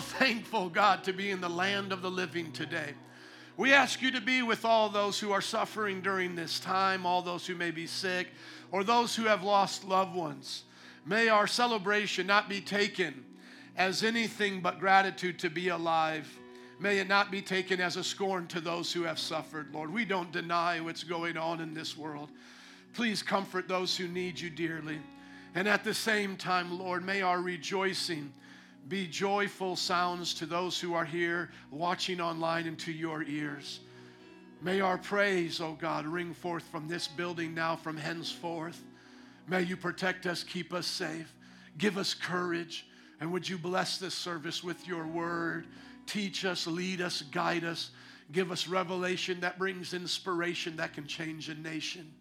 thankful, God, to be in the land of the living today. We ask you to be with all those who are suffering during this time, all those who may be sick, or those who have lost loved ones. May our celebration not be taken as anything but gratitude to be alive. May it not be taken as a scorn to those who have suffered, Lord. We don't deny what's going on in this world. Please comfort those who need you dearly. And at the same time, Lord, may our rejoicing be joyful sounds to those who are here watching online and to your ears. May our praise, O oh God, ring forth from this building now from henceforth. May you protect us, keep us safe, give us courage, and would you bless this service with your word? Teach us, lead us, guide us, give us revelation that brings inspiration that can change a nation.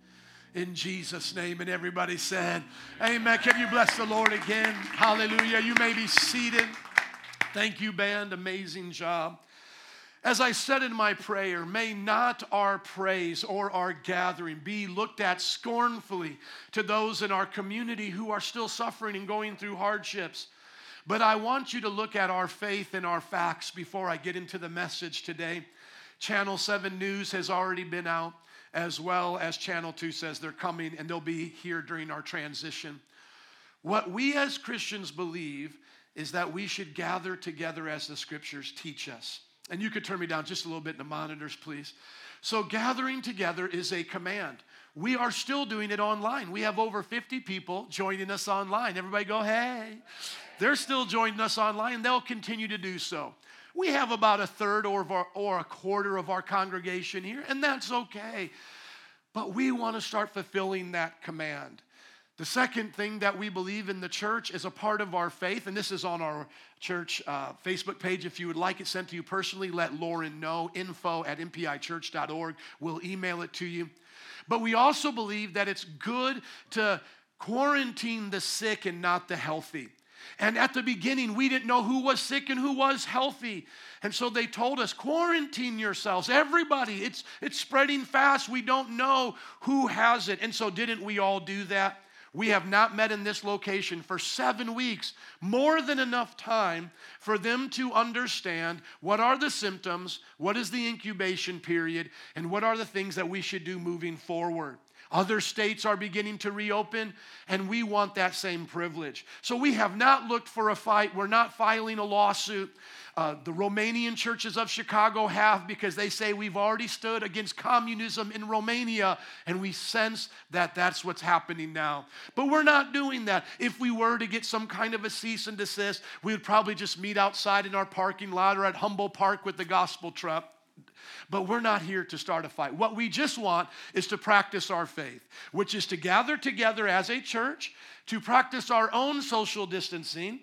In Jesus' name. And everybody said, Amen. Can you bless the Lord again? Hallelujah. You may be seated. Thank you, band. Amazing job. As I said in my prayer, may not our praise or our gathering be looked at scornfully to those in our community who are still suffering and going through hardships. But I want you to look at our faith and our facts before I get into the message today. Channel 7 News has already been out, as well as Channel 2 says they're coming and they'll be here during our transition. What we as Christians believe is that we should gather together as the scriptures teach us. And you could turn me down just a little bit in the monitors, please. So, gathering together is a command. We are still doing it online. We have over 50 people joining us online. Everybody go, hey. They're still joining us online. They'll continue to do so. We have about a third or, our, or a quarter of our congregation here, and that's okay. But we want to start fulfilling that command. The second thing that we believe in the church is a part of our faith, and this is on our church uh, Facebook page. If you would like it sent to you personally, let Lauren know. Info at mpichurch.org. We'll email it to you. But we also believe that it's good to quarantine the sick and not the healthy. And at the beginning, we didn't know who was sick and who was healthy. And so they told us, quarantine yourselves. Everybody, it's, it's spreading fast. We don't know who has it. And so, didn't we all do that? We have not met in this location for seven weeks, more than enough time for them to understand what are the symptoms, what is the incubation period, and what are the things that we should do moving forward. Other states are beginning to reopen, and we want that same privilege. So we have not looked for a fight. We're not filing a lawsuit. Uh, the Romanian churches of Chicago have because they say we've already stood against communism in Romania, and we sense that that's what's happening now. But we're not doing that. If we were to get some kind of a cease and desist, we would probably just meet outside in our parking lot or at Humboldt Park with the gospel truck. But we're not here to start a fight. What we just want is to practice our faith, which is to gather together as a church, to practice our own social distancing,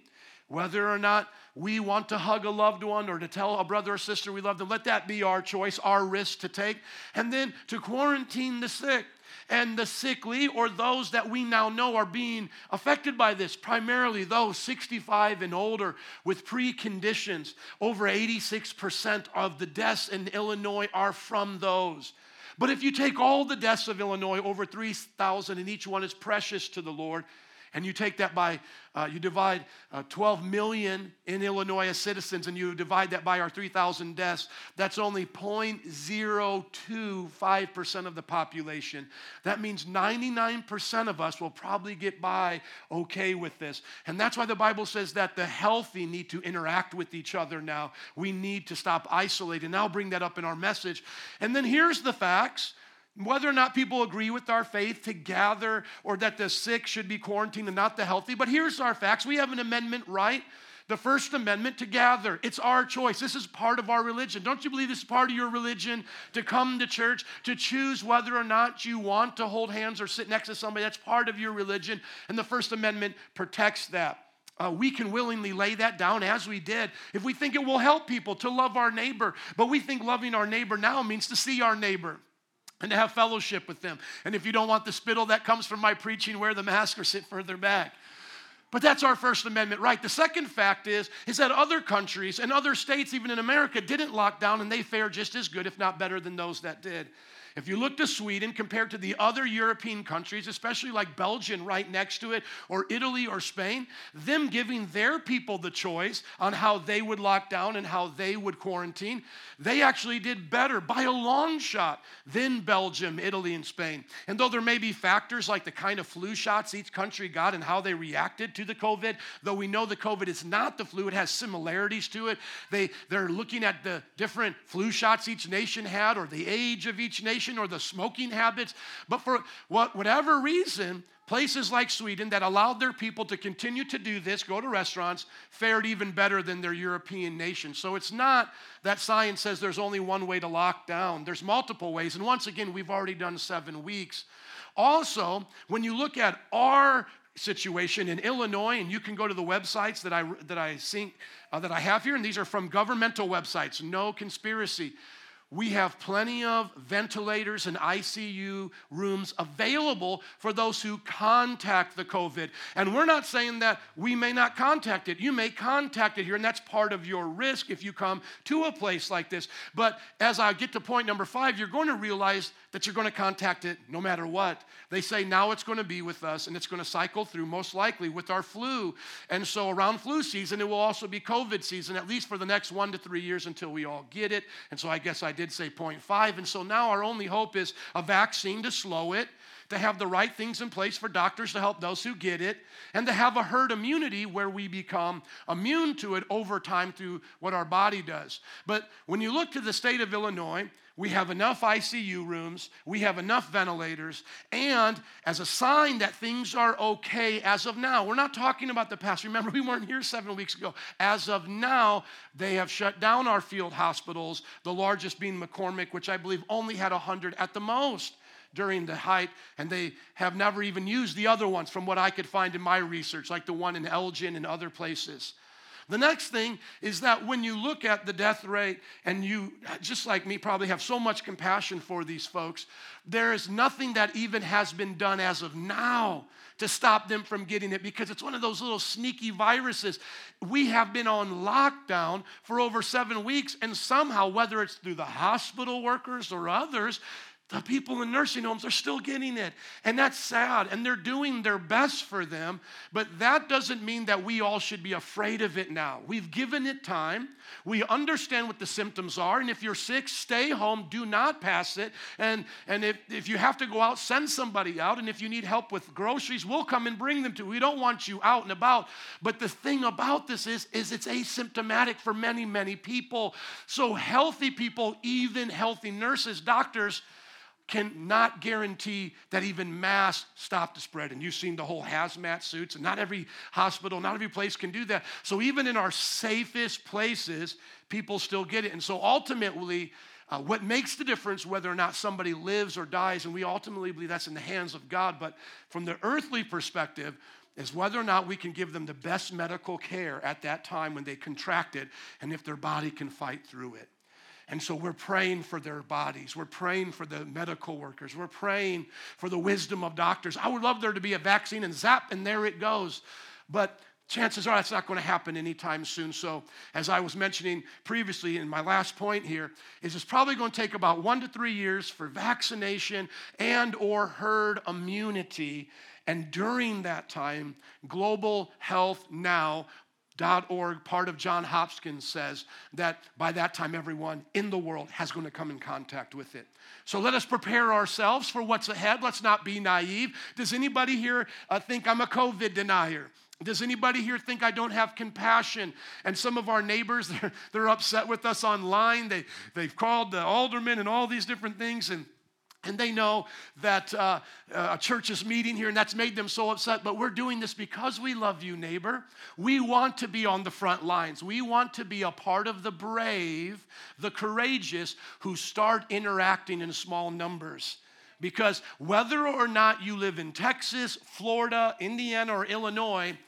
whether or not we want to hug a loved one or to tell a brother or sister we love them. Let that be our choice, our risk to take. And then to quarantine the sick and the sickly, or those that we now know are being affected by this, primarily those 65 and older with preconditions. Over 86% of the deaths in Illinois are from those. But if you take all the deaths of Illinois, over 3,000, and each one is precious to the Lord, and you take that by, uh, you divide uh, 12 million in Illinois as citizens, and you divide that by our 3,000 deaths, that's only 0.025% of the population. That means 99% of us will probably get by okay with this. And that's why the Bible says that the healthy need to interact with each other now. We need to stop isolating. And I'll bring that up in our message. And then here's the facts whether or not people agree with our faith to gather or that the sick should be quarantined and not the healthy, but here's our facts. We have an amendment right. The First Amendment to gather. It's our choice. This is part of our religion. Don't you believe this is part of your religion to come to church, to choose whether or not you want to hold hands or sit next to somebody? That's part of your religion. And the First Amendment protects that. Uh, we can willingly lay that down as we did if we think it will help people to love our neighbor. But we think loving our neighbor now means to see our neighbor and to have fellowship with them. And if you don't want the spittle that comes from my preaching, wear the mask or sit further back. But that's our First Amendment right. The second fact is, is that other countries and other states, even in America, didn't lock down and they fare just as good, if not better, than those that did. If you look to Sweden compared to the other European countries, especially like Belgium right next to it, or Italy or Spain, them giving their people the choice on how they would lock down and how they would quarantine, they actually did better by a long shot than Belgium, Italy, and Spain. And though there may be factors like the kind of flu shots each country got and how they reacted to the COVID, though we know the COVID is not the flu, it has similarities to it. They, they're looking at the different flu shots each nation had or the age of each nation or the smoking habits. But for what, whatever reason, places like Sweden that allowed their people to continue to do this, go to restaurants, fared even better than their European nations. So it's not that science says there's only one way to lock down, there's multiple ways. And once again, we've already done seven weeks. Also, when you look at our situation in Illinois, and you can go to the websites that I that I think uh, that I have here, and these are from governmental websites. No conspiracy. We have plenty of ventilators and ICU rooms available for those who contact the COVID. And we're not saying that we may not contact it. You may contact it here, and that's part of your risk if you come to a place like this. But as I get to point number five, you're going to realize that you're going to contact it no matter what. They say now it's going to be with us, and it's going to cycle through most likely with our flu. And so around flu season, it will also be COVID season, at least for the next one to three years until we all get it. And so I guess I did say 0.5. And so now our only hope is a vaccine to slow it, to have the right things in place for doctors to help those who get it, and to have a herd immunity where we become immune to it over time through what our body does. But when you look to the state of Illinois, we have enough ICU rooms, we have enough ventilators, and as a sign that things are okay as of now, we're not talking about the past. Remember, we weren't here seven weeks ago. As of now, they have shut down our field hospitals, the largest being McCormick, which I believe only had 100 at the most during the height, and they have never even used the other ones from what I could find in my research, like the one in Elgin and other places. The next thing is that when you look at the death rate, and you, just like me, probably have so much compassion for these folks, there is nothing that even has been done as of now to stop them from getting it because it's one of those little sneaky viruses. We have been on lockdown for over seven weeks, and somehow, whether it's through the hospital workers or others, the people in nursing homes are still getting it. And that's sad. And they're doing their best for them. But that doesn't mean that we all should be afraid of it now. We've given it time. We understand what the symptoms are. And if you're sick, stay home. Do not pass it. And, and if, if you have to go out, send somebody out. And if you need help with groceries, we'll come and bring them to. We don't want you out and about. But the thing about this is, is it's asymptomatic for many, many people. So healthy people, even healthy nurses, doctors, cannot guarantee that even masks stop the spread. And you've seen the whole hazmat suits, and not every hospital, not every place can do that. So even in our safest places, people still get it. And so ultimately, uh, what makes the difference whether or not somebody lives or dies, and we ultimately believe that's in the hands of God, but from the earthly perspective, is whether or not we can give them the best medical care at that time when they contract it and if their body can fight through it. And so we're praying for their bodies. We're praying for the medical workers. We're praying for the wisdom of doctors. I would love there to be a vaccine and zap, and there it goes. But chances are that's not going to happen anytime soon. So, as I was mentioning previously in my last point here, is it's probably going to take about one to three years for vaccination and or herd immunity. And during that time, Global Health Now org, part of John Hopkins says that by that time everyone in the world has going to come in contact with it. So let us prepare ourselves for what's ahead. Let's not be naive. Does anybody here uh, think I'm a COVID denier? Does anybody here think I don't have compassion? And some of our neighbors, they're, they're upset with us online. They, they've called the aldermen and all these different things. And and they know that uh, a church is meeting here, and that's made them so upset. But we're doing this because we love you, neighbor. We want to be on the front lines. We want to be a part of the brave, the courageous, who start interacting in small numbers. Because whether or not you live in Texas, Florida, Indiana, or Illinois,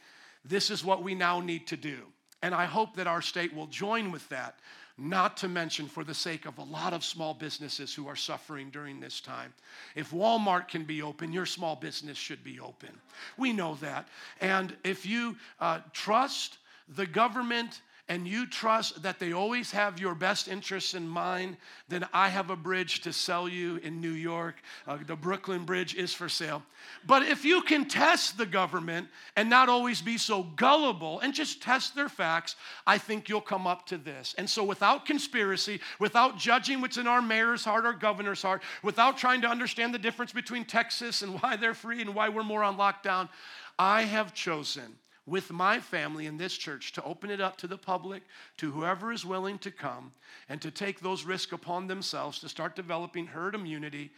this is what we now need to do. And I hope that our state will join with that not to mention for the sake of a lot of small businesses who are suffering during this time. If Walmart can be open, your small business should be open. We know that. And if you uh, trust the government and you trust that they always have your best interests in mind, then I have a bridge to sell you in New York. Uh, the Brooklyn Bridge is for sale. But if you can test the government and not always be so gullible and just test their facts, I think you'll come up to this. And so, without conspiracy, without judging what's in our mayor's heart or governor's heart, without trying to understand the difference between Texas and why they're free and why we're more on lockdown, I have chosen with my family in this church to open it up to the public, to whoever is willing to come, and to take those risks upon themselves to start developing herd immunity,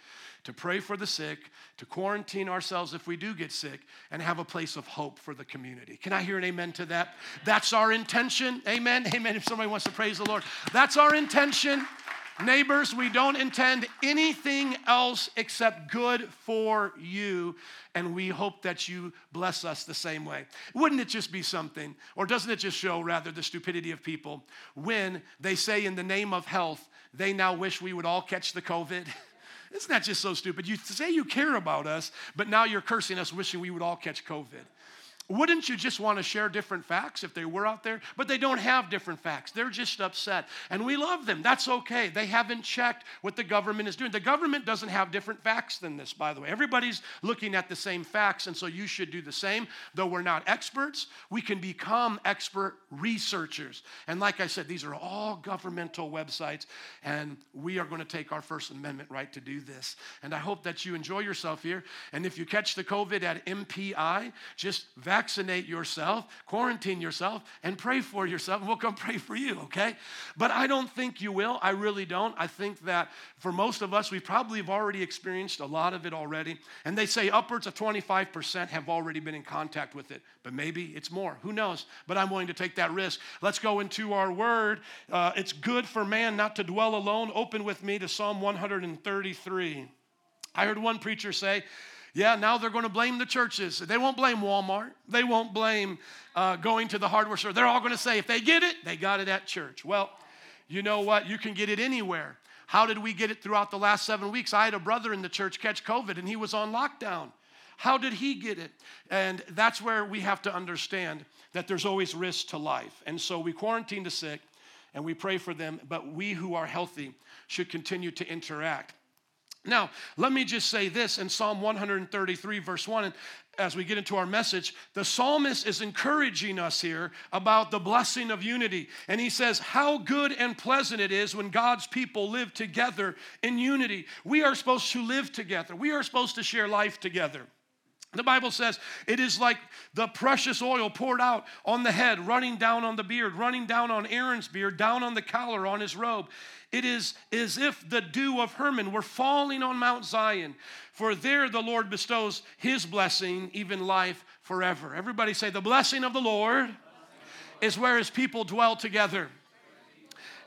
to pray for the sick, to quarantine ourselves if we do get sick, and have a place of hope for the community. Can I hear an amen to that? That's our intention. Amen. Amen. If somebody wants to praise the Lord, that's our intention. Neighbors, we don't intend anything else except good for you, and we hope that you bless us the same way. Wouldn't it just be something, or doesn't it just show, rather, the stupidity of people when they say, in the name of health, they now wish we would all catch the COVID? Isn't that just so stupid? You say you care about us, but now you're cursing us, wishing we would all catch COVID. Wouldn't you just want to share different facts if they were out there? But they don't have different facts. They're just upset. And we love them. That's okay. They haven't checked what the government is doing. The government doesn't have different facts than this, by the way. Everybody's looking at the same facts, and so you should do the same. Though we're not experts, we can become expert researchers. And like I said, these are all governmental websites, and we are going to take our First Amendment right to do this. And I hope that you enjoy yourself here. And if you catch the COVID at MPI, just vaccinate yourself, quarantine yourself, and pray for yourself. We'll come pray for you, okay? But I don't think you will. I really don't. I think that for most of us, we probably have already experienced a lot of it already. And they say upwards of 25% have already been in contact with it. But maybe it's more. Who knows? But I'm willing to take that risk. Let's go into our word. Uh, it's good for man not to dwell alone. Open with me to Psalm 133. I heard one preacher say, yeah, now they're going to blame the churches. They won't blame Walmart. They won't blame uh, going to the hardware store. They're all going to say, if they get it, they got it at church. Well, you know what? You can get it anywhere. How did we get it throughout the last seven weeks? I had a brother in the church catch COVID and he was on lockdown. How did he get it? And that's where we have to understand that there's always risk to life. And so we quarantine the sick and we pray for them, but we who are healthy should continue to interact. Now, let me just say this in Psalm 133, verse 1, and as we get into our message, the psalmist is encouraging us here about the blessing of unity. And he says, How good and pleasant it is when God's people live together in unity. We are supposed to live together, we are supposed to share life together. The Bible says it is like the precious oil poured out on the head, running down on the beard, running down on Aaron's beard, down on the collar on his robe. It is as if the dew of Hermon were falling on Mount Zion, for there the Lord bestows his blessing, even life forever. Everybody say, The blessing of the Lord is where his people dwell together.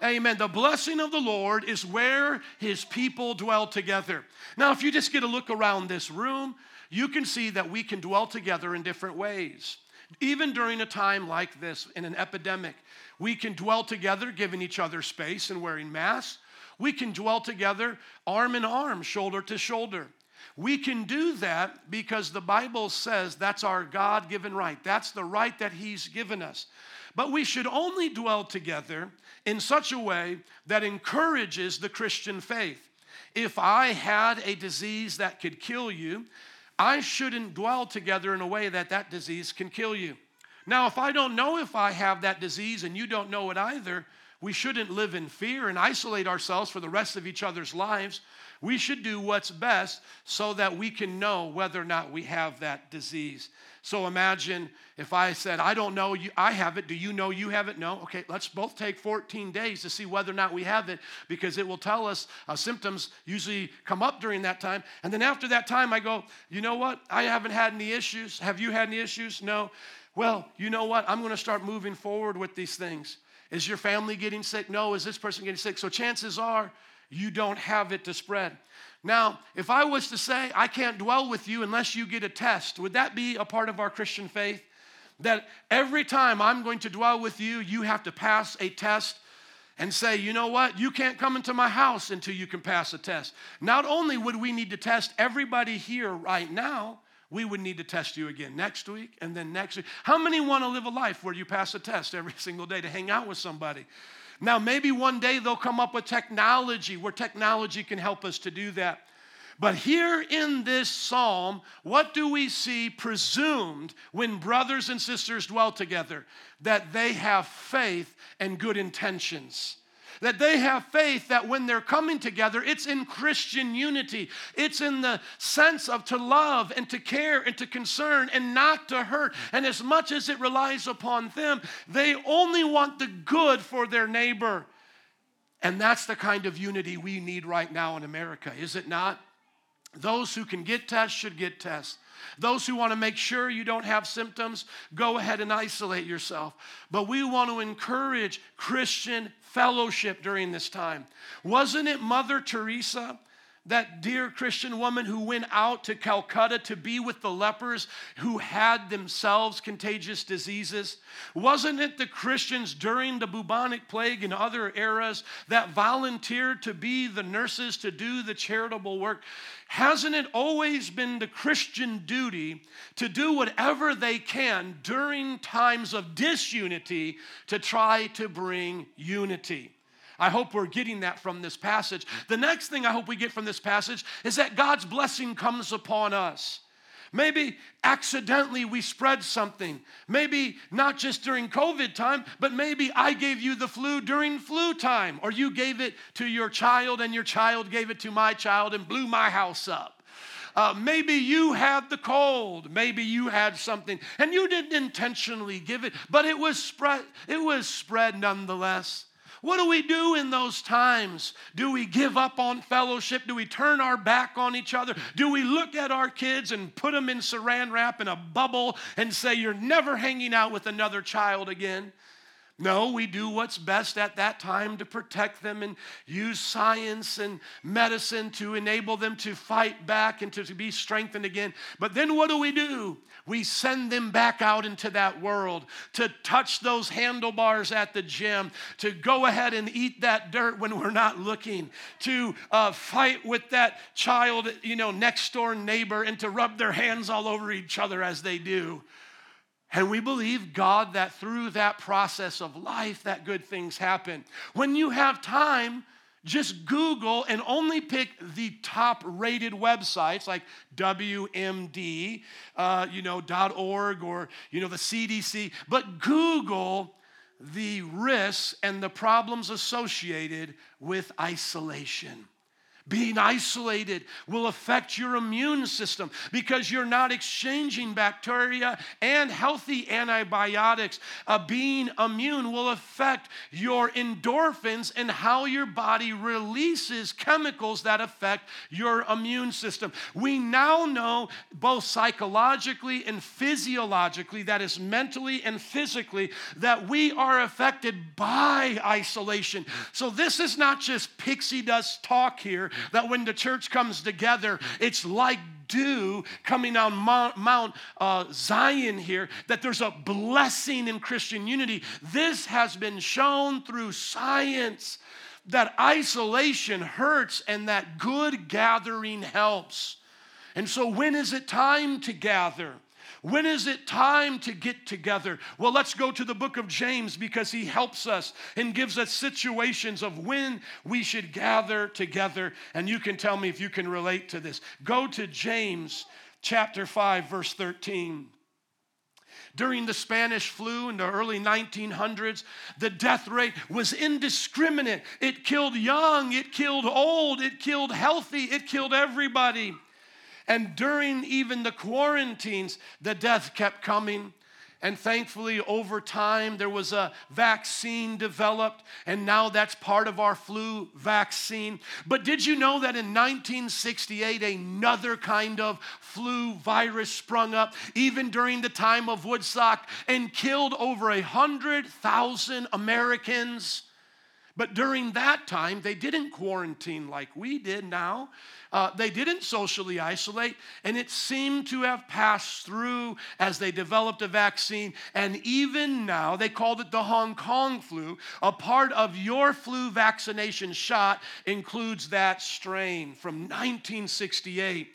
Amen. The blessing of the Lord is where his people dwell together. Now, if you just get a look around this room, you can see that we can dwell together in different ways. Even during a time like this, in an epidemic, we can dwell together, giving each other space and wearing masks. We can dwell together, arm in arm, shoulder to shoulder. We can do that because the Bible says that's our God given right. That's the right that He's given us. But we should only dwell together in such a way that encourages the Christian faith. If I had a disease that could kill you, I shouldn't dwell together in a way that that disease can kill you. Now, if I don't know if I have that disease and you don't know it either, we shouldn't live in fear and isolate ourselves for the rest of each other's lives. We should do what's best so that we can know whether or not we have that disease. So imagine if I said, I don't know, you, I have it. Do you know you have it? No. Okay, let's both take 14 days to see whether or not we have it because it will tell us uh, symptoms usually come up during that time. And then after that time, I go, you know what? I haven't had any issues. Have you had any issues? No. Well, you know what? I'm going to start moving forward with these things. Is your family getting sick? No. Is this person getting sick? So chances are you don't have it to spread. Now, if I was to say, I can't dwell with you unless you get a test, would that be a part of our Christian faith? That every time I'm going to dwell with you, you have to pass a test and say, you know what, you can't come into my house until you can pass a test. Not only would we need to test everybody here right now, we would need to test you again next week and then next week. How many want to live a life where you pass a test every single day to hang out with somebody? Now, maybe one day they'll come up with technology where technology can help us to do that. But here in this psalm, what do we see presumed when brothers and sisters dwell together? That they have faith and good intentions. That they have faith that when they're coming together, it's in Christian unity. It's in the sense of to love and to care and to concern and not to hurt. And as much as it relies upon them, they only want the good for their neighbor. And that's the kind of unity we need right now in America, is it not? Those who can get tests should get tests. Those who want to make sure you don't have symptoms, go ahead and isolate yourself. But we want to encourage Christian fellowship during this time. Wasn't it Mother Teresa? that dear Christian woman who went out to Calcutta to be with the lepers who had themselves contagious diseases? Wasn't it the Christians during the bubonic plague and other eras that volunteered to be the nurses to do the charitable work? Hasn't it always been the Christian duty to do whatever they can during times of disunity to try to bring unity? I hope we're getting that from this passage. The next thing I hope we get from this passage is that God's blessing comes upon us. Maybe accidentally we spread something. Maybe not just during COVID time, but maybe I gave you the flu during flu time, or you gave it to your child and your child gave it to my child and blew my house up. Uh, maybe you had the cold. Maybe you had something and you didn't intentionally give it, but it was spread. It was spread nonetheless. What do we do in those times? Do we give up on fellowship? Do we turn our back on each other? Do we look at our kids and put them in saran wrap in a bubble and say, You're never hanging out with another child again? No, we do what's best at that time to protect them and use science and medicine to enable them to fight back and to, to, be strengthened again. But then what do we do? We send them back out into that world to touch those handlebars at the gym, to go ahead and eat that dirt when we're not looking, to uh, fight with that child, you know, next door neighbor, and to rub their hands all over each other as they do. And we believe God that through that process of life, that good things happen. When you have time, just Google and only pick the top rated websites like WMD, uh, you know, .org or, you know, the CDC. But Google the risks and the problems associated with isolation. Being isolated will affect your immune system because you're not exchanging bacteria and healthy antibiotics. Uh, being immune will affect your endorphins and how your body releases chemicals that affect your immune system. We now know both psychologically and physiologically, that is mentally and physically, that we are affected by isolation. So this is not just pixie dust talk here that when the church comes together, it's like dew coming on Mount, Mount uh, Zion here, that there's a blessing in Christian unity. This has been shown through science that isolation hurts and that good gathering helps. And so, when is it time to gather? When is it time to get together? Well, let's go to the book of James because he helps us and gives us situations of when we should gather together. And you can tell me if you can relate to this. Go to James chapter 5, verse 13. During the Spanish flu in the early 1900s, the death rate was indiscriminate. It killed young, it killed old, it killed healthy, it killed everybody. And during even the quarantines, the death kept coming. And thankfully, over time, there was a vaccine developed, and now that's part of our flu vaccine. But did you know that in 1968, another kind of flu virus sprung up, even during the time of Woodstock, and killed over 100,000 Americans? But during that time, they didn't quarantine like we did now. Uh, they didn't socially isolate, and it seemed to have passed through as they developed a vaccine. And even now, they called it the Hong Kong flu. A part of your flu vaccination shot includes that strain from 1968.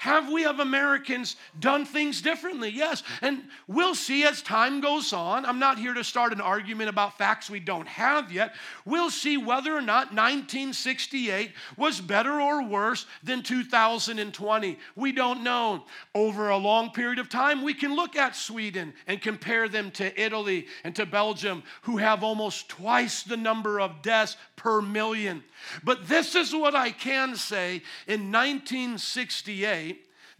Have we, of Americans, done things differently? Yes. And we'll see as time goes on. I'm not here to start an argument about facts we don't have yet. We'll see whether or not 1968 was better or worse than 2020. We don't know. Over a long period of time, we can look at Sweden and compare them to Italy and to Belgium, who have almost twice the number of deaths per million. But this is what I can say in 1968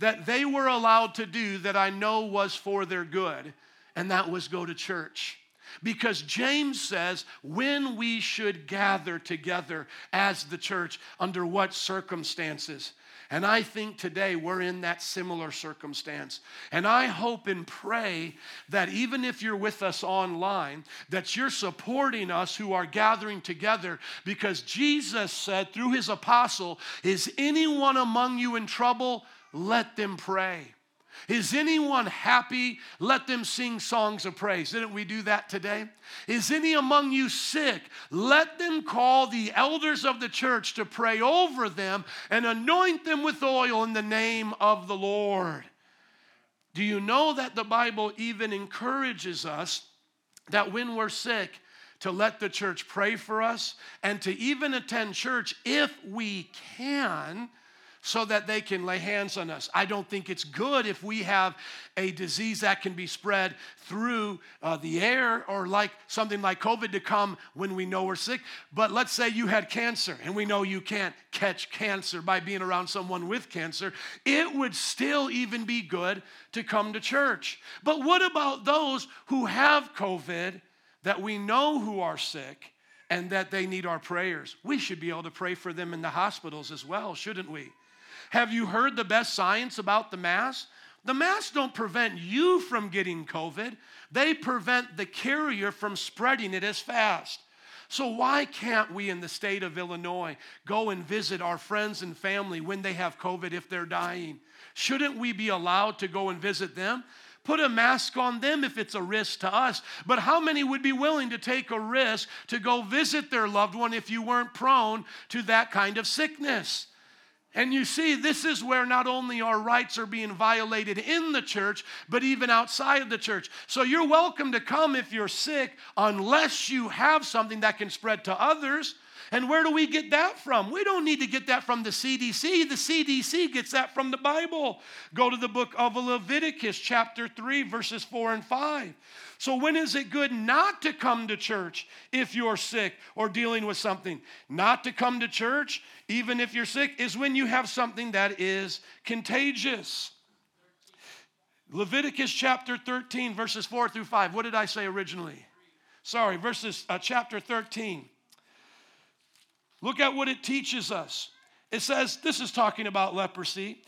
that they were allowed to do that I know was for their good, and that was go to church. Because James says when we should gather together as the church, under what circumstances. And I think today we're in that similar circumstance. And I hope and pray that even if you're with us online, that you're supporting us who are gathering together because Jesus said through his apostle, Is anyone among you in trouble? Let them pray. Is anyone happy? Let them sing songs of praise. Didn't we do that today? Is any among you sick? Let them call the elders of the church to pray over them and anoint them with oil in the name of the Lord. Do you know that the Bible even encourages us that when we're sick, to let the church pray for us and to even attend church if we can so that they can lay hands on us. I don't think it's good if we have a disease that can be spread through uh, the air or like something like COVID to come when we know we're sick. But let's say you had cancer and we know you can't catch cancer by being around someone with cancer. It would still even be good to come to church. But what about those who have COVID that we know who are sick? And that they need our prayers. We should be able to pray for them in the hospitals as well, shouldn't we? Have you heard the best science about the mask? The masks don't prevent you from getting COVID, they prevent the carrier from spreading it as fast. So, why can't we in the state of Illinois go and visit our friends and family when they have COVID if they're dying? Shouldn't we be allowed to go and visit them? Put a mask on them if it's a risk to us. But how many would be willing to take a risk to go visit their loved one if you weren't prone to that kind of sickness? And you see, this is where not only our rights are being violated in the church, but even outside of the church. So you're welcome to come if you're sick, unless you have something that can spread to others. And where do we get that from? We don't need to get that from the CDC. The CDC gets that from the Bible. Go to the book of Leviticus, chapter 3, verses 4 and 5. So, when is it good not to come to church if you're sick or dealing with something? Not to come to church, even if you're sick, is when you have something that is contagious. Leviticus chapter 13, verses 4 through 5. What did I say originally? Sorry, verses uh, chapter 13. Look at what it teaches us. It says, this is talking about leprosy.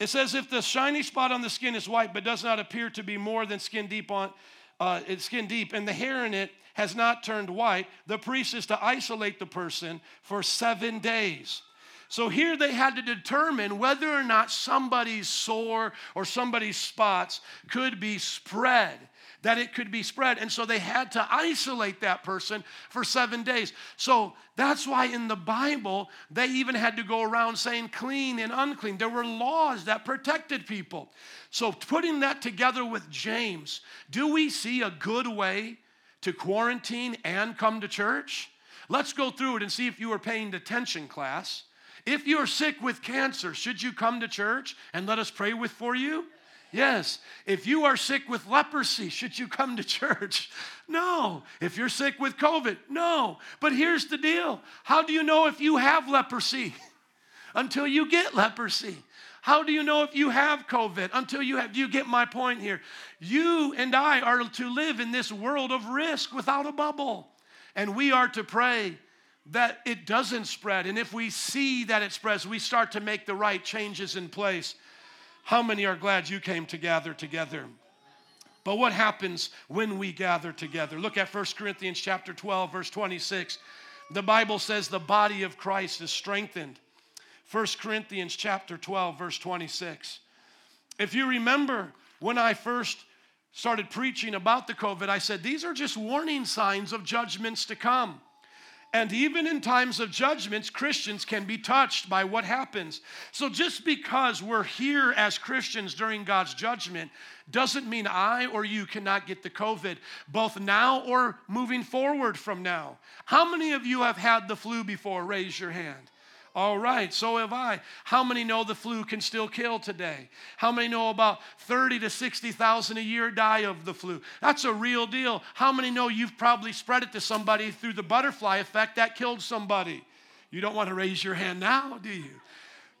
It says, if the shiny spot on the skin is white but does not appear to be more than skin deep on, uh, it's skin deep, and the hair in it has not turned white, the priest is to isolate the person for seven days. So here they had to determine whether or not somebody's sore or somebody's spots could be spread that it could be spread. And so they had to isolate that person for seven days. So that's why in the Bible, they even had to go around saying clean and unclean. There were laws that protected people. So putting that together with James, do we see a good way to quarantine and come to church? Let's go through it and see if you are paying attention, class. If you're sick with cancer, should you come to church and let us pray with for you? Yes. If you are sick with leprosy, should you come to church? No. If you're sick with COVID, no. But here's the deal how do you know if you have leprosy? Until you get leprosy. How do you know if you have COVID? Until you have, you get my point here? You and I are to live in this world of risk without a bubble. And we are to pray that it doesn't spread. And if we see that it spreads, we start to make the right changes in place. How many are glad you came to gather together? But what happens when we gather together? Look at 1 Corinthians chapter 12 verse 26. The Bible says the body of Christ is strengthened. 1 Corinthians chapter 12 verse 26. If you remember when I first started preaching about the COVID, I said these are just warning signs of judgments to come. And even in times of judgments, Christians can be touched by what happens. So just because we're here as Christians during God's judgment doesn't mean I or you cannot get the COVID, both now or moving forward from now. How many of you have had the flu before? Raise your hand. All right, so have I. How many know the flu can still kill today? How many know about 30 to 60,000 a year die of the flu? That's a real deal. How many know you've probably spread it to somebody through the butterfly effect that killed somebody? You don't want to raise your hand now, do you?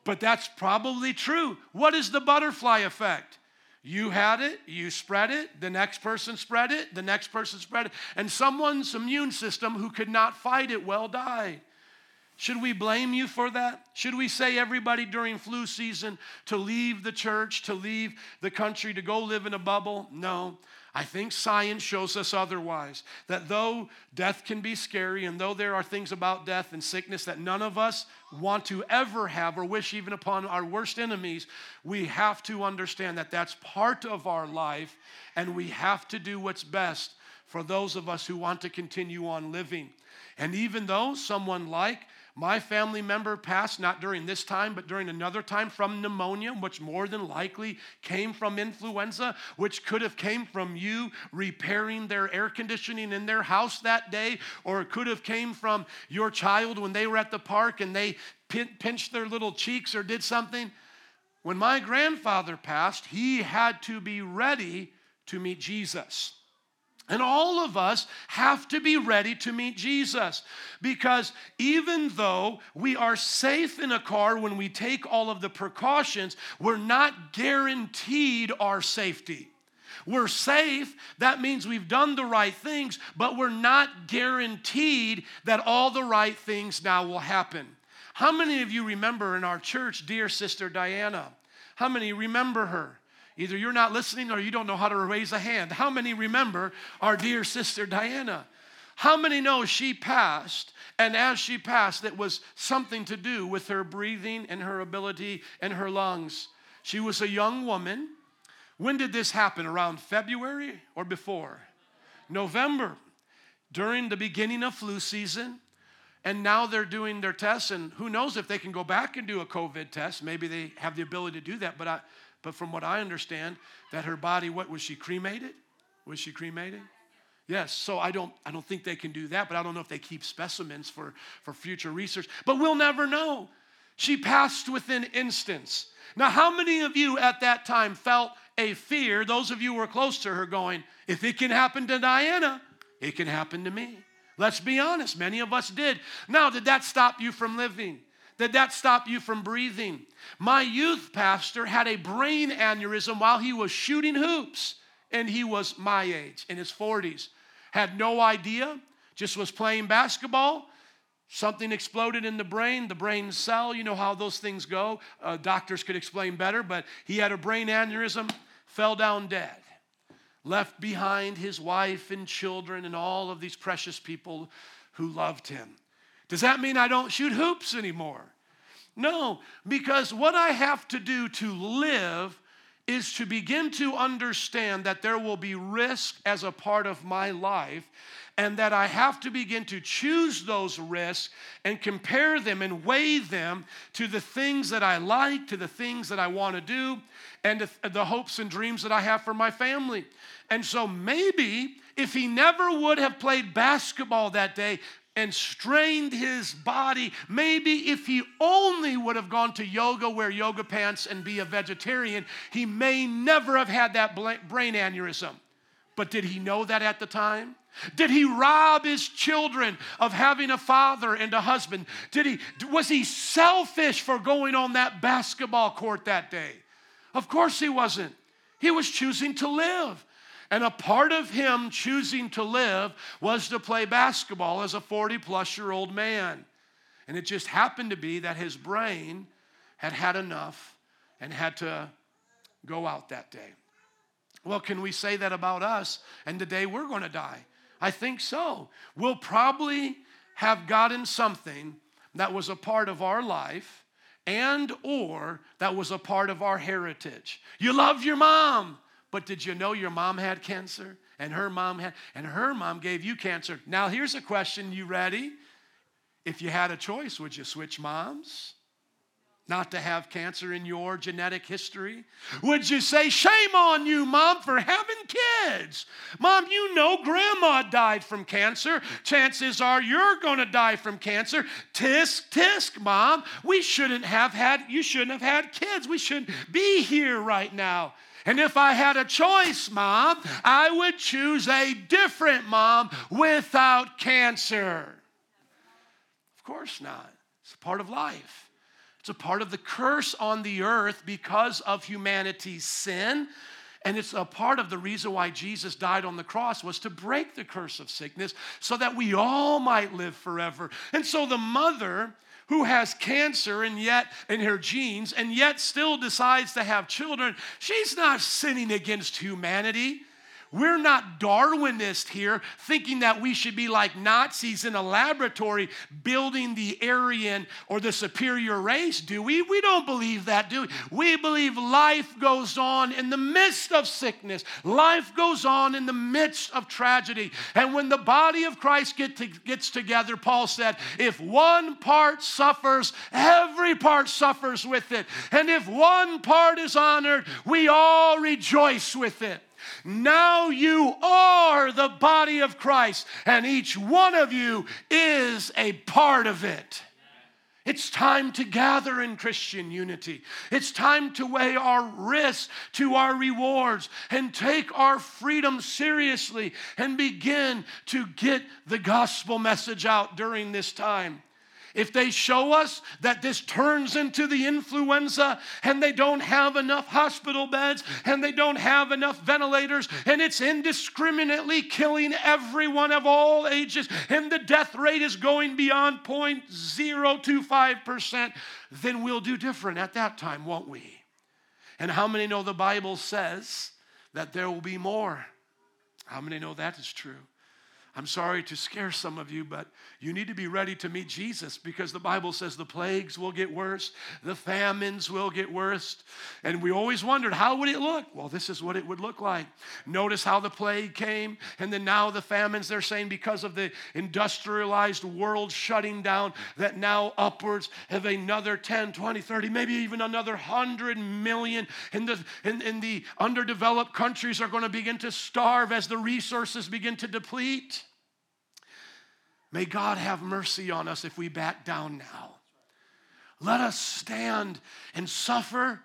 But that's probably true. What is the butterfly effect? You had it, you spread it, the next person spread it, the next person spread it, and someone's immune system who could not fight it well died. Should we blame you for that? Should we say everybody during flu season to leave the church, to leave the country, to go live in a bubble? No. I think science shows us otherwise. That though death can be scary, and though there are things about death and sickness that none of us want to ever have or wish even upon our worst enemies, we have to understand that that's part of our life, and we have to do what's best for those of us who want to continue on living. And even though someone like my family member passed not during this time, but during another time from pneumonia, which more than likely came from influenza, which could have came from you repairing their air conditioning in their house that day, or it could have came from your child when they were at the park and they pinched their little cheeks or did something. When my grandfather passed, he had to be ready to meet Jesus. And all of us have to be ready to meet Jesus because even though we are safe in a car when we take all of the precautions, we're not guaranteed our safety. We're safe, that means we've done the right things, but we're not guaranteed that all the right things now will happen. How many of you remember in our church, dear Sister Diana? How many remember her? Either you're not listening or you don't know how to raise a hand. How many remember our dear sister Diana? How many know she passed? And as she passed, it was something to do with her breathing and her ability and her lungs. She was a young woman. When did this happen? Around February or before? November, during the beginning of flu season. And now they're doing their tests, and who knows if they can go back and do a COVID test. Maybe they have the ability to do that, but I, but from what I understand, that her body, what was she cremated? Was she cremated? Yes, so I don't I don't think they can do that, but I don't know if they keep specimens for, for future research. But we'll never know. She passed within instance. Now, how many of you at that time felt a fear, those of you who were close to her, going, if it can happen to Diana, it can happen to me? Let's be honest, many of us did. Now, did that stop you from living? Did that stop you from breathing? My youth pastor had a brain aneurysm while he was shooting hoops, and he was my age, in his 40s. Had no idea, just was playing basketball. Something exploded in the brain, the brain cell. You know how those things go. Uh, doctors could explain better, but he had a brain aneurysm, fell down dead, left behind his wife and children and all of these precious people who loved him. Does that mean I don't shoot hoops anymore? No, because what I have to do to live is to begin to understand that there will be risk as a part of my life and that I have to begin to choose those risks and compare them and weigh them to the things that I like, to the things that I want to do, and the hopes and dreams that I have for my family. And so maybe if he never would have played basketball that day, and strained his body. Maybe if he only would have gone to yoga, wear yoga pants, and be a vegetarian, he may never have had that brain aneurysm. But did he know that at the time? Did he rob his children of having a father and a husband? Did he was he selfish for going on that basketball court that day? Of course he wasn't. He was choosing to live. And a part of him choosing to live was to play basketball as a 40 plus year old man. And it just happened to be that his brain had had enough and had to go out that day. Well, can we say that about us and the day we're going to die? I think so. We'll probably have gotten something that was a part of our life and or that was a part of our heritage. You love your mom. But did you know your mom had cancer? And her mom had, and her mom gave you cancer. Now, here's a question. You ready? If you had a choice, would you switch moms? Not to have cancer in your genetic history? Would you say, Shame on you, mom, for having kids? Mom, you know grandma died from cancer. Chances are you're to die from cancer. Tisk, tisk, mom. We shouldn't have had, you shouldn't have had kids. We shouldn't be here right now. And if I had a choice, mom, I would choose a different mom without cancer. Of course not. It's a part of life. It's a part of the curse on the earth because of humanity's sin. And it's a part of the reason why Jesus died on the cross was to break the curse of sickness so that we all might live forever. And so the mother who has cancer and yet in her genes and yet still decides to have children, she's not sinning against humanity. We're not Darwinist here, thinking that we should be like Nazis in a laboratory building the Aryan or the superior race, do we? We don't believe that, do we? We believe life goes on in the midst of sickness, life goes on in the midst of tragedy. And when the body of Christ get to, gets together, Paul said, if one part suffers, every part suffers with it. And if one part is honored, we all rejoice with it. Now you are the body of Christ, and each one of you is a part of it. It's time to gather in Christian unity. It's time to weigh our risks to our rewards and take our freedom seriously and begin to get the gospel message out during this time. If they show us that this turns into the influenza and they don't have enough hospital beds and they don't have enough ventilators and it's indiscriminately killing everyone of all ages and the death rate is going beyond 0.025%, then we'll do different at that time, won't we? And how many know the Bible says that there will be more? How many know that is true? I'm sorry to scare some of you, but you need to be ready to meet Jesus because the Bible says the plagues will get worse, the famines will get worse. And we always wondered, how would it look? Well, this is what it would look like. Notice how the plague came, and then now the famines, they're saying because of the industrialized world shutting down, that now upwards of another 10, 20, 30, maybe even another 100 million in the, in, in the underdeveloped countries are going to begin to starve as the resources begin to deplete. May God have mercy on us if we back down now. Let us stand and suffer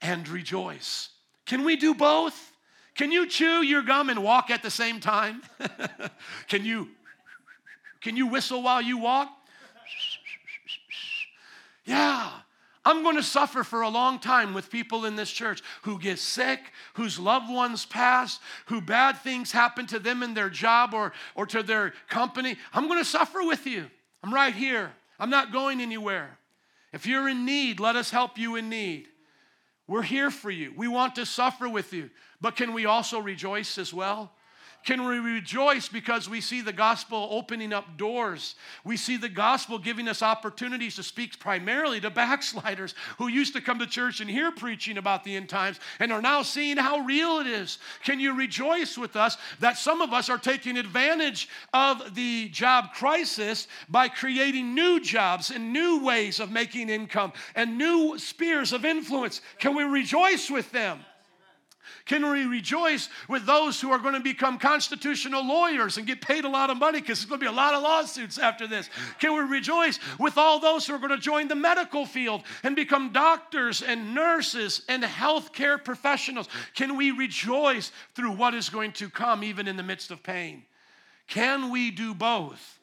and rejoice. Can we do both? Can you chew your gum and walk at the same time? can you can you whistle while you walk? Yeah. I'm going to suffer for a long time with people in this church who get sick, whose loved ones pass, who bad things happen to them in their job or, or to their company. I'm going to suffer with you. I'm right here. I'm not going anywhere. If you're in need, let us help you in need. We're here for you. We want to suffer with you. But can we also rejoice as well? Can we rejoice because we see the gospel opening up doors? We see the gospel giving us opportunities to speak primarily to backsliders who used to come to church and hear preaching about the end times and are now seeing how real it is. Can you rejoice with us that some of us are taking advantage of the job crisis by creating new jobs and new ways of making income and new spheres of influence? Can we rejoice with them? Can we rejoice with those who are going to become constitutional lawyers and get paid a lot of money because there's going to be a lot of lawsuits after this? Can we rejoice with all those who are going to join the medical field and become doctors and nurses and healthcare professionals? Can we rejoice through what is going to come even in the midst of pain? Can we do both?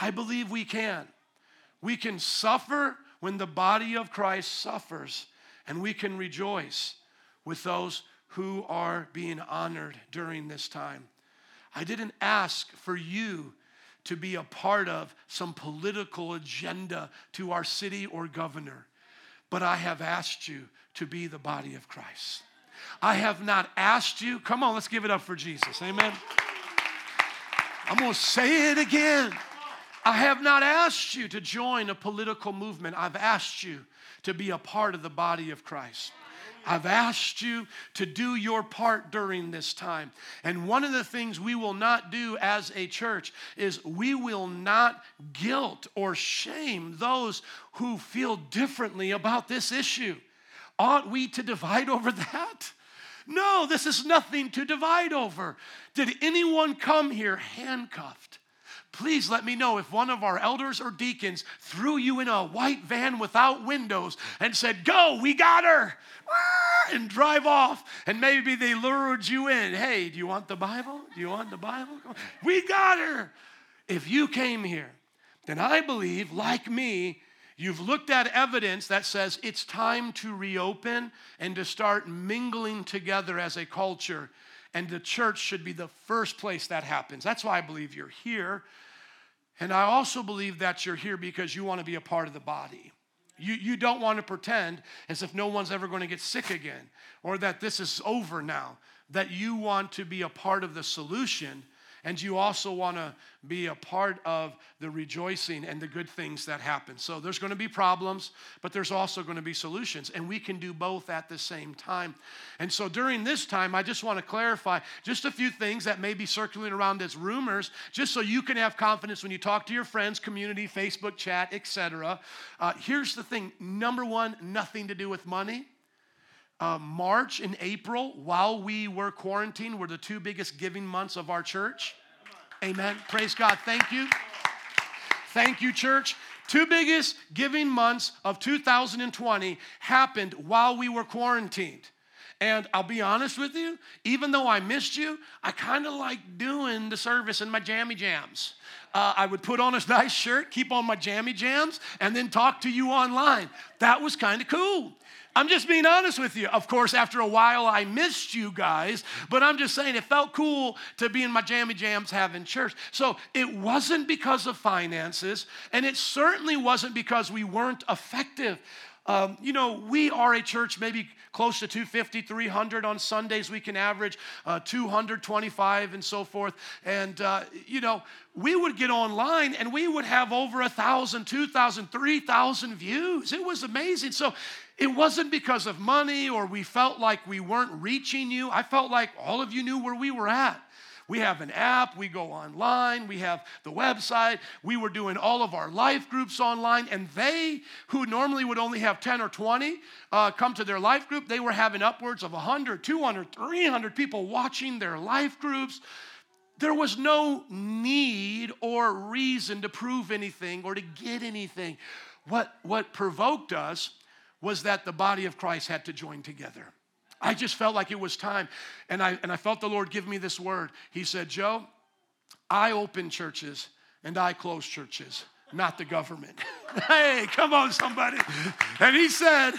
I believe we can. We can suffer when the body of Christ suffers, and we can rejoice with those who are being honored during this time. I didn't ask for you to be a part of some political agenda to our city or governor, but I have asked you to be the body of Christ. I have not asked you, come on, let's give it up for Jesus. Amen. I'm going to say it again. I have not asked you to join a political movement. I've asked you to be a part of the body of Christ. I've asked you to do your part during this time. And one of the things we will not do as a church is we will not guilt or shame those who feel differently about this issue. Ought we to divide over that? No, this is nothing to divide over. Did anyone come here handcuffed? Please let me know if one of our elders or deacons threw you in a white van without windows and said, Go, we got her, and drive off. And maybe they lured you in. Hey, do you want the Bible? Do you want the Bible? We got her. If you came here, then I believe, like me, You've looked at evidence that says it's time to reopen and to start mingling together as a culture. And the church should be the first place that happens. That's why I believe you're here. And I also believe that you're here because you want to be a part of the body. You, you don't want to pretend as if no one's ever going to get sick again or that this is over now, that you want to be a part of the solution and you also want to be a part of the rejoicing and the good things that happen. So there's going to be problems, but there's also going to be solutions, and we can do both at the same time. And so during this time, I just want to clarify just a few things that may be circulating around as rumors, just so you can have confidence when you talk to your friends, community, Facebook chat, etc. Uh, here's the thing: number one, nothing to do with money. Uh, March and April, while we were quarantined, were the two biggest giving months of our church. Amen. Praise God. Thank you. Thank you, church. Two biggest giving months of 2020 happened while we were quarantined. And I'll be honest with you, even though I missed you, I kind of like doing the service in my jammy jams. Uh, I would put on a nice shirt, keep on my jammy jams, and then talk to you online. That was kind of cool. I'm just being honest with you. Of course, after a while, I missed you guys, but I'm just saying it felt cool to be in my jammy jams having church. So it wasn't because of finances, and it certainly wasn't because we weren't effective. Um, you know, we are a church maybe close to 250, 300 on Sundays. We can average uh, 225 and so forth. And, uh, you know, we would get online and we would have over a thousand, two thousand, three thousand views. It was amazing. So it wasn't because of money or we felt like we weren't reaching you. I felt like all of you knew where we were at. We have an app, we go online, we have the website. We were doing all of our life groups online, and they, who normally would only have 10 or 20 uh, come to their life group, they were having upwards of 100, 200, 300 people watching their life groups. There was no need or reason to prove anything or to get anything. What, what provoked us was that the body of Christ had to join together. I just felt like it was time. And I, and I felt the Lord give me this word. He said, Joe, I open churches and I close churches, not the government. hey, come on, somebody. And he said,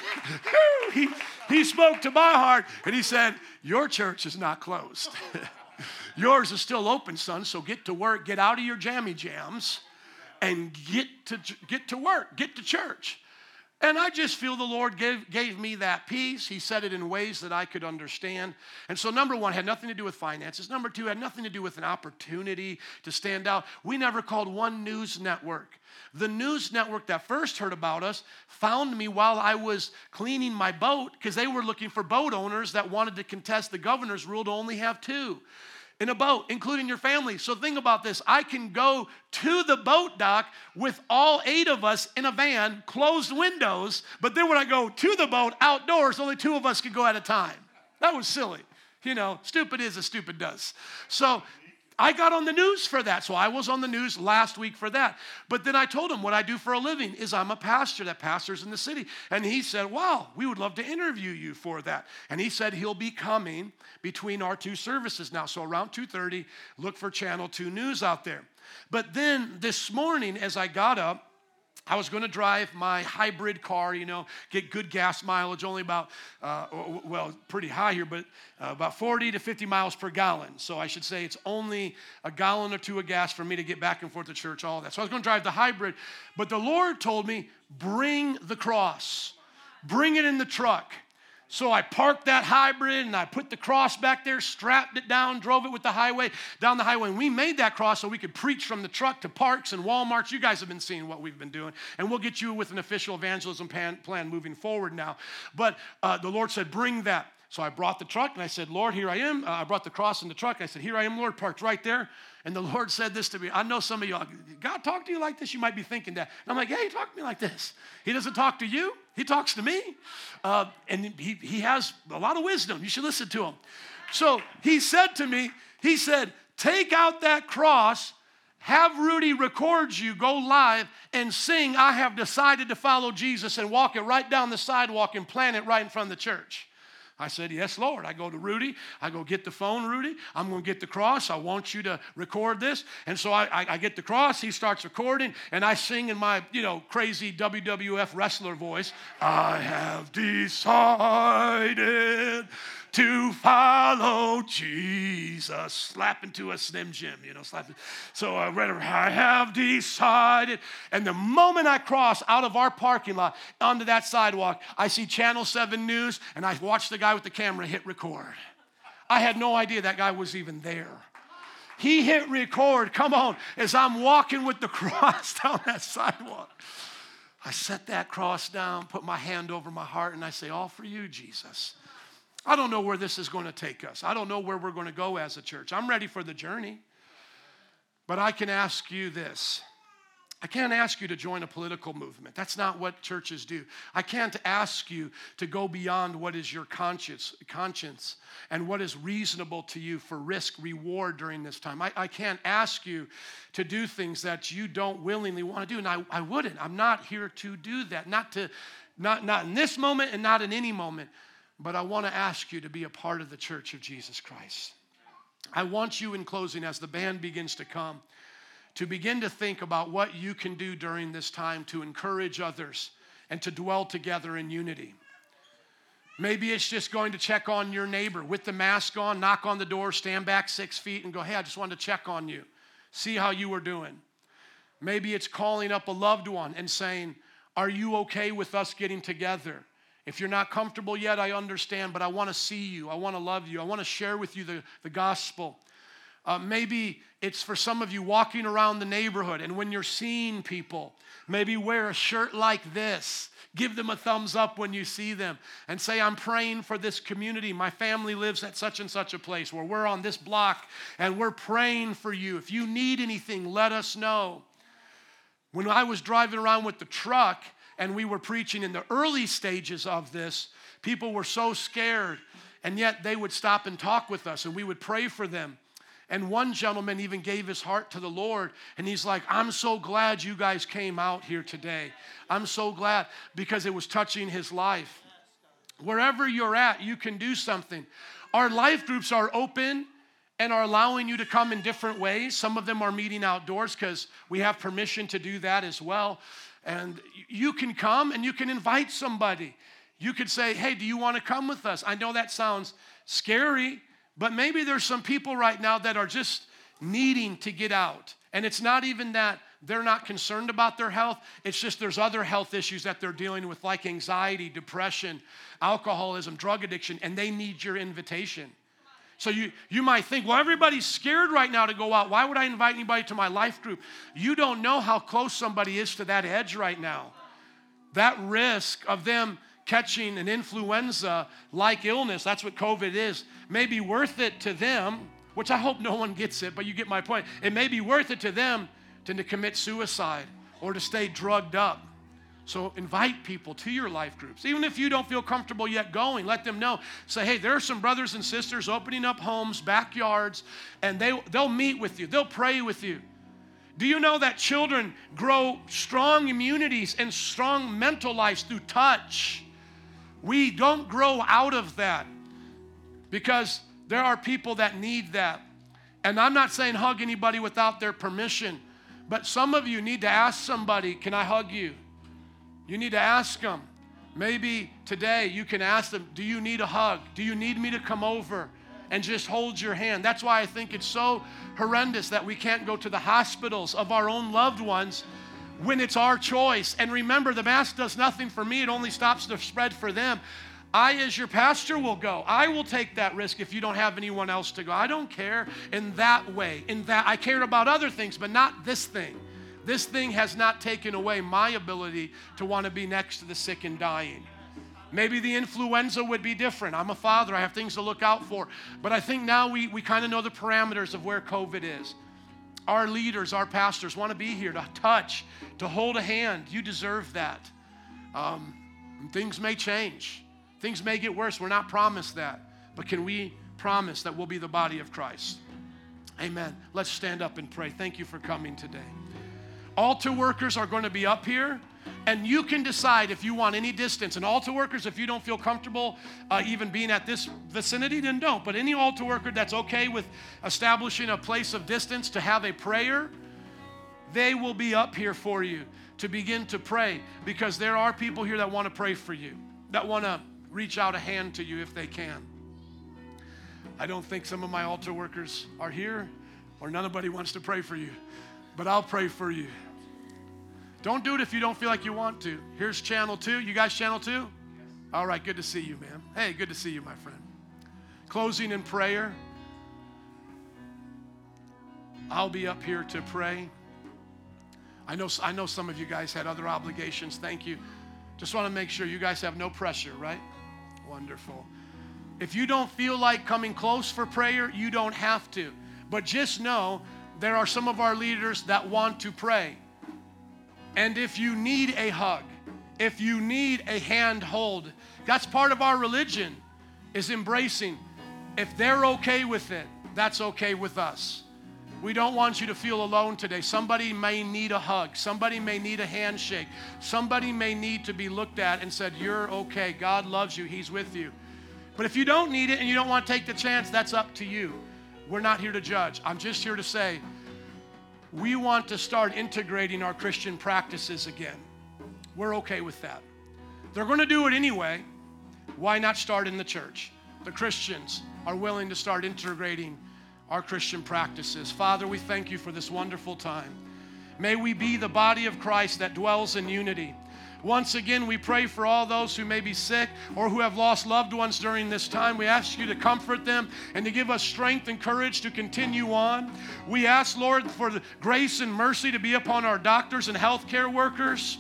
he, he spoke to my heart and he said, Your church is not closed. Yours is still open, son, so get to work, get out of your jammy jams and get to, get to work, get to church. And I just feel the Lord gave, gave me that peace. He said it in ways that I could understand. And so, number one, had nothing to do with finances. Number two, had nothing to do with an opportunity to stand out. We never called one news network. The news network that first heard about us found me while I was cleaning my boat because they were looking for boat owners that wanted to contest the governor's rule to only have two in a boat, including your family. So think about this. I can go to the boat dock with all eight of us in a van, closed windows, but then when I go to the boat outdoors, only two of us can go at a time. That was silly. You know, stupid is as stupid does. So I got on the news for that. So I was on the news last week for that. But then I told him what I do for a living is I'm a pastor that pastors in the city. And he said, Wow, we would love to interview you for that. And he said he'll be coming between our two services now. So around 2:30, look for Channel 2 News out there. But then this morning, as I got up, I was going to drive my hybrid car, you know, get good gas mileage, only about, uh, well, pretty high here, but uh, about 40 to 50 miles per gallon. So I should say it's only a gallon or two of gas for me to get back and forth to church, all that. So I was going to drive the hybrid, but the Lord told me, bring the cross, bring it in the truck. So I parked that hybrid and I put the cross back there, strapped it down, drove it with the highway down the highway. And we made that cross so we could preach from the truck to parks and Walmarts. You guys have been seeing what we've been doing. And we'll get you with an official evangelism plan, plan moving forward now. But uh, the Lord said, bring that. So I brought the truck and I said, Lord, here I am. Uh, I brought the cross in the truck. I said, Here I am, Lord, parked right there. And the Lord said this to me. I know some of you, God talk to you like this. You might be thinking that. And I'm like, yeah, he talked to me like this. He doesn't talk to you, he talks to me. Uh, and he, he has a lot of wisdom. You should listen to him. So he said to me, he said, take out that cross, have Rudy record you, go live, and sing, I have decided to follow Jesus, and walk it right down the sidewalk and plant it right in front of the church. I said, Yes, Lord. I go to Rudy. I go get the phone, Rudy. I'm going to get the cross. I want you to record this. And so I, I, I, get the cross. He starts recording, and I sing in my, you know, crazy WWF wrestler voice I have decided to follow Jesus. Slap into a Slim Jim, you know, slap it. So I read, I have decided. And the moment I cross out of our parking lot onto that sidewalk, I see Channel 7 News, and I watch the guy with the camera hit record. I had no idea that guy was even there. He hit record, come on, as I'm walking with the cross down that sidewalk. I set that cross down, put my hand over my heart, and I say, All for you, Jesus. I don't know where this is going to take us. I don't know where we're going to go as a church. I'm ready for the journey. But I can ask you this. I can't ask you to join a political movement. That's not what churches do. I can't ask you to go beyond what is your conscience, conscience and what is reasonable to you for risk reward during this time. I, I can't ask you to do things that you don't willingly want to do. And I, I wouldn't. I'm not here to do that. Not to not, not in this moment and not in any moment. But I want to ask you to be a part of the church of Jesus Christ. I want you, in closing, as the band begins to come, to begin to think about what you can do during this time to encourage others and to dwell together in unity. Maybe it's just going to check on your neighbor with the mask on, knock on the door, stand back six feet, and go, Hey, I just wanted to check on you, see how you were doing. Maybe it's calling up a loved one and saying, Are you okay with us getting together? If you're not comfortable yet, I understand, but I want to see you. I want to love you. I want to share with you the, the gospel. Uh, maybe it's for some of you walking around the neighborhood, and when you're seeing people, maybe wear a shirt like this. Give them a thumbs up when you see them and say, I'm praying for this community. My family lives at such and such a place where we're on this block and we're praying for you. If you need anything, let us know. When I was driving around with the truck, and we were preaching in the early stages of this, people were so scared, and yet they would stop and talk with us, and we would pray for them. And one gentleman even gave his heart to the Lord, and he's like, I'm so glad you guys came out here today. I'm so glad because it was touching his life. Wherever you're at, you can do something. Our life groups are open and are allowing you to come in different ways. Some of them are meeting outdoors because we have permission to do that as well. And you can come and you can invite somebody. You could say, Hey, do you want to come with us? I know that sounds scary, but maybe there's some people right now that are just needing to get out. And it's not even that they're not concerned about their health, it's just there's other health issues that they're dealing with, like anxiety, depression, alcoholism, drug addiction, and they need your invitation. So you, you might think, well, everybody's scared right now to go out. Why would I invite anybody to my life group? You don't know how close somebody is to that edge right now. That risk of them catching an influenza like illness, that's what COVID is, may be worth it to them, which I hope no one gets it, but you get my point. It may be worth it to them to, to commit suicide or to stay drugged up so invite people to your life groups. Even if you don't feel comfortable yet going, let them know. Say, hey, there are some brothers and sisters opening up homes, backyards, and they, they'll meet with you, they'll pray with you. Do you know that children grow strong immunities and strong mental lives through touch? We don't grow out of that because there are people that need that. And I'm not saying hug anybody without their permission, but some of you need to ask somebody, Can I hug you? You need to ask them. Maybe today you can ask them, Do you need a hug? Do you need me to come over and just hold your hand? That's why I think it's so horrendous that we can't go to the hospitals of our own loved ones when it's our choice. And remember, the mask does nothing for me, it only stops the spread for them. I, as your pastor, will go. I will take that risk if you don't have anyone else to go. I don't care in that way. In that, I cared about other things, but not this thing. This thing has not taken away my ability to want to be next to the sick and dying. Maybe the influenza would be different. I'm a father, I have things to look out for. But I think now we, we kind of know the parameters of where COVID is. Our leaders, our pastors want to be here to touch, to hold a hand. You deserve that. Um, things may change, things may get worse. We're not promised that. But can we promise that we'll be the body of Christ? Amen. Let's stand up and pray. Thank you for coming today. Altar workers are going to be up here. And you can decide if you want any distance. And altar workers, if you don't feel comfortable uh, even being at this vicinity, then don't. But any altar worker that's okay with establishing a place of distance to have a prayer, they will be up here for you to begin to pray because there are people here that want to pray for you, that want to reach out a hand to you if they can. I don't think some of my altar workers are here or nobody wants to pray for you, but I'll pray for you. Don't do it if you don't feel like you want to. Here's channel two. You guys, channel two? All right, good to see you, man. Hey, good to see you, my friend. Closing in prayer. I'll be up here to pray. I know, I know some of you guys had other obligations. Thank you. Just want to make sure you guys have no pressure, right? Wonderful. If you don't feel like coming close for prayer, you don't have to. But just know there are some of our leaders that want to pray. And if you need a hug, if you need a hand hold, that's part of our religion is embracing. If they're okay with it, that's okay with us. We don't want you to feel alone today. Somebody may need a hug. Somebody may need a handshake. Somebody may need to be looked at and said, You're okay. God loves you. He's with you. But if you don't need it and you don't want to take the chance, that's up to you. We're not here to judge. I'm just here to say, we want to start integrating our Christian practices again. We're okay with that. They're going to do it anyway. Why not start in the church? The Christians are willing to start integrating our Christian practices. Father, we thank you for this wonderful time. May we be the body of Christ that dwells in unity. Once again, we pray for all those who may be sick or who have lost loved ones during this time. We ask you to comfort them and to give us strength and courage to continue on. We ask, Lord, for the grace and mercy to be upon our doctors and healthcare workers.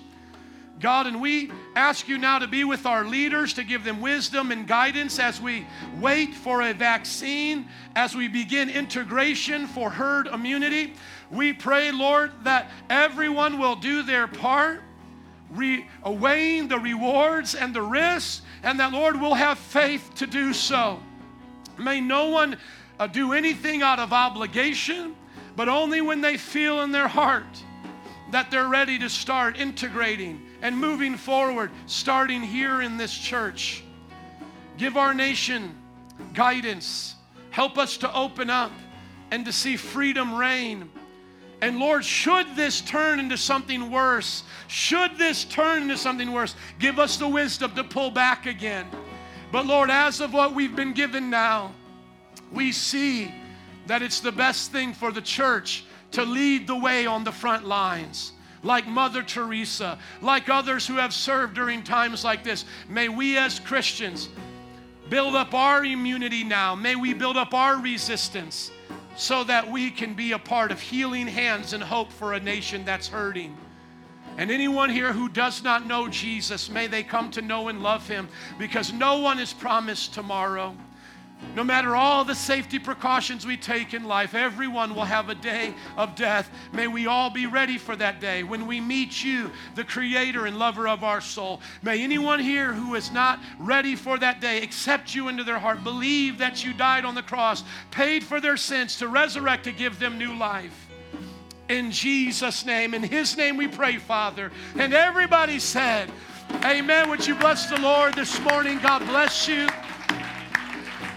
God, and we ask you now to be with our leaders, to give them wisdom and guidance as we wait for a vaccine, as we begin integration for herd immunity. We pray, Lord, that everyone will do their part re- weighing the rewards and the risks, and that, Lord, will have faith to do so. May no one uh, do anything out of obligation, but only when they feel in their heart that they're ready to start integrating and moving forward, starting here in this church. Give our nation guidance. Help us to open up and to see freedom reign and Lord, should this turn into something worse, should this turn into something worse, give us the wisdom to pull back again. But Lord, as of what we've been given now, we see that it's the best thing for the church to lead the way on the front lines. Like Mother Teresa, like others who have served during times like this. May we as Christians build up our immunity now. May we build up our resistance so that we can be a part of healing hands and hope for a nation that's hurting. And anyone here who does not know Jesus, may they come to know and love him because no one is promised tomorrow. No matter all the safety precautions we take in life, everyone will have a day of death. May we all be ready for that day when we meet you, the creator and lover of our soul. May anyone here who is not ready for that day accept you into their heart, believe that you died on the cross, paid for their sins to resurrect to give them new life. In Jesus' name, in His name we pray, Father. And everybody said, Amen. Would you bless the Lord this morning? God bless you.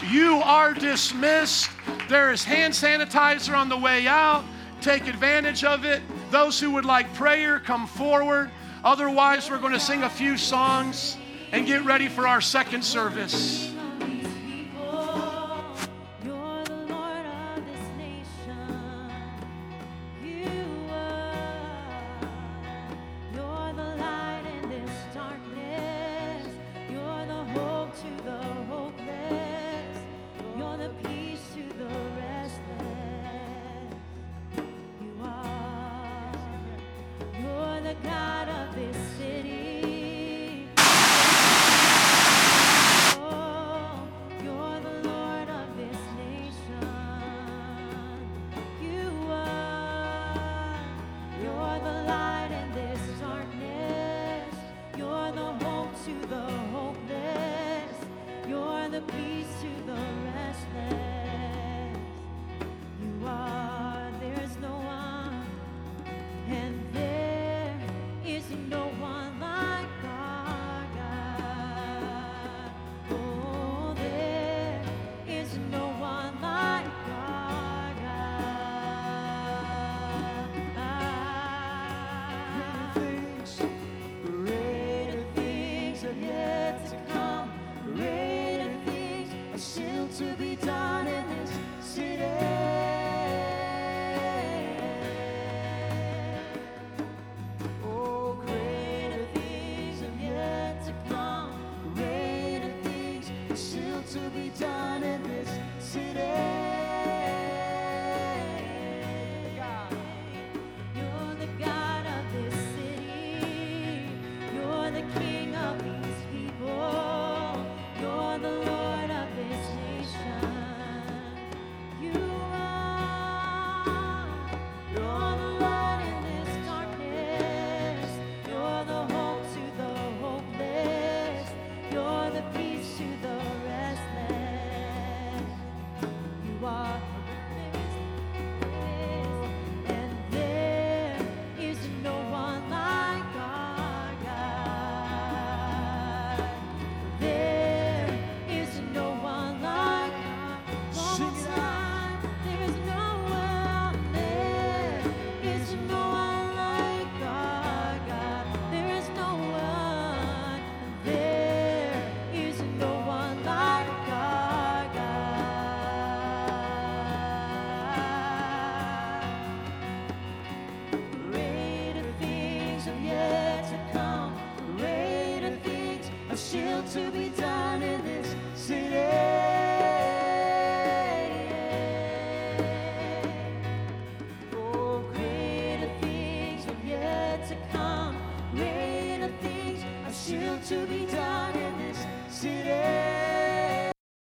You are dismissed. There is hand sanitizer on the way out. Take advantage of it. Those who would like prayer, come forward. Otherwise, we're going to sing a few songs and get ready for our second service.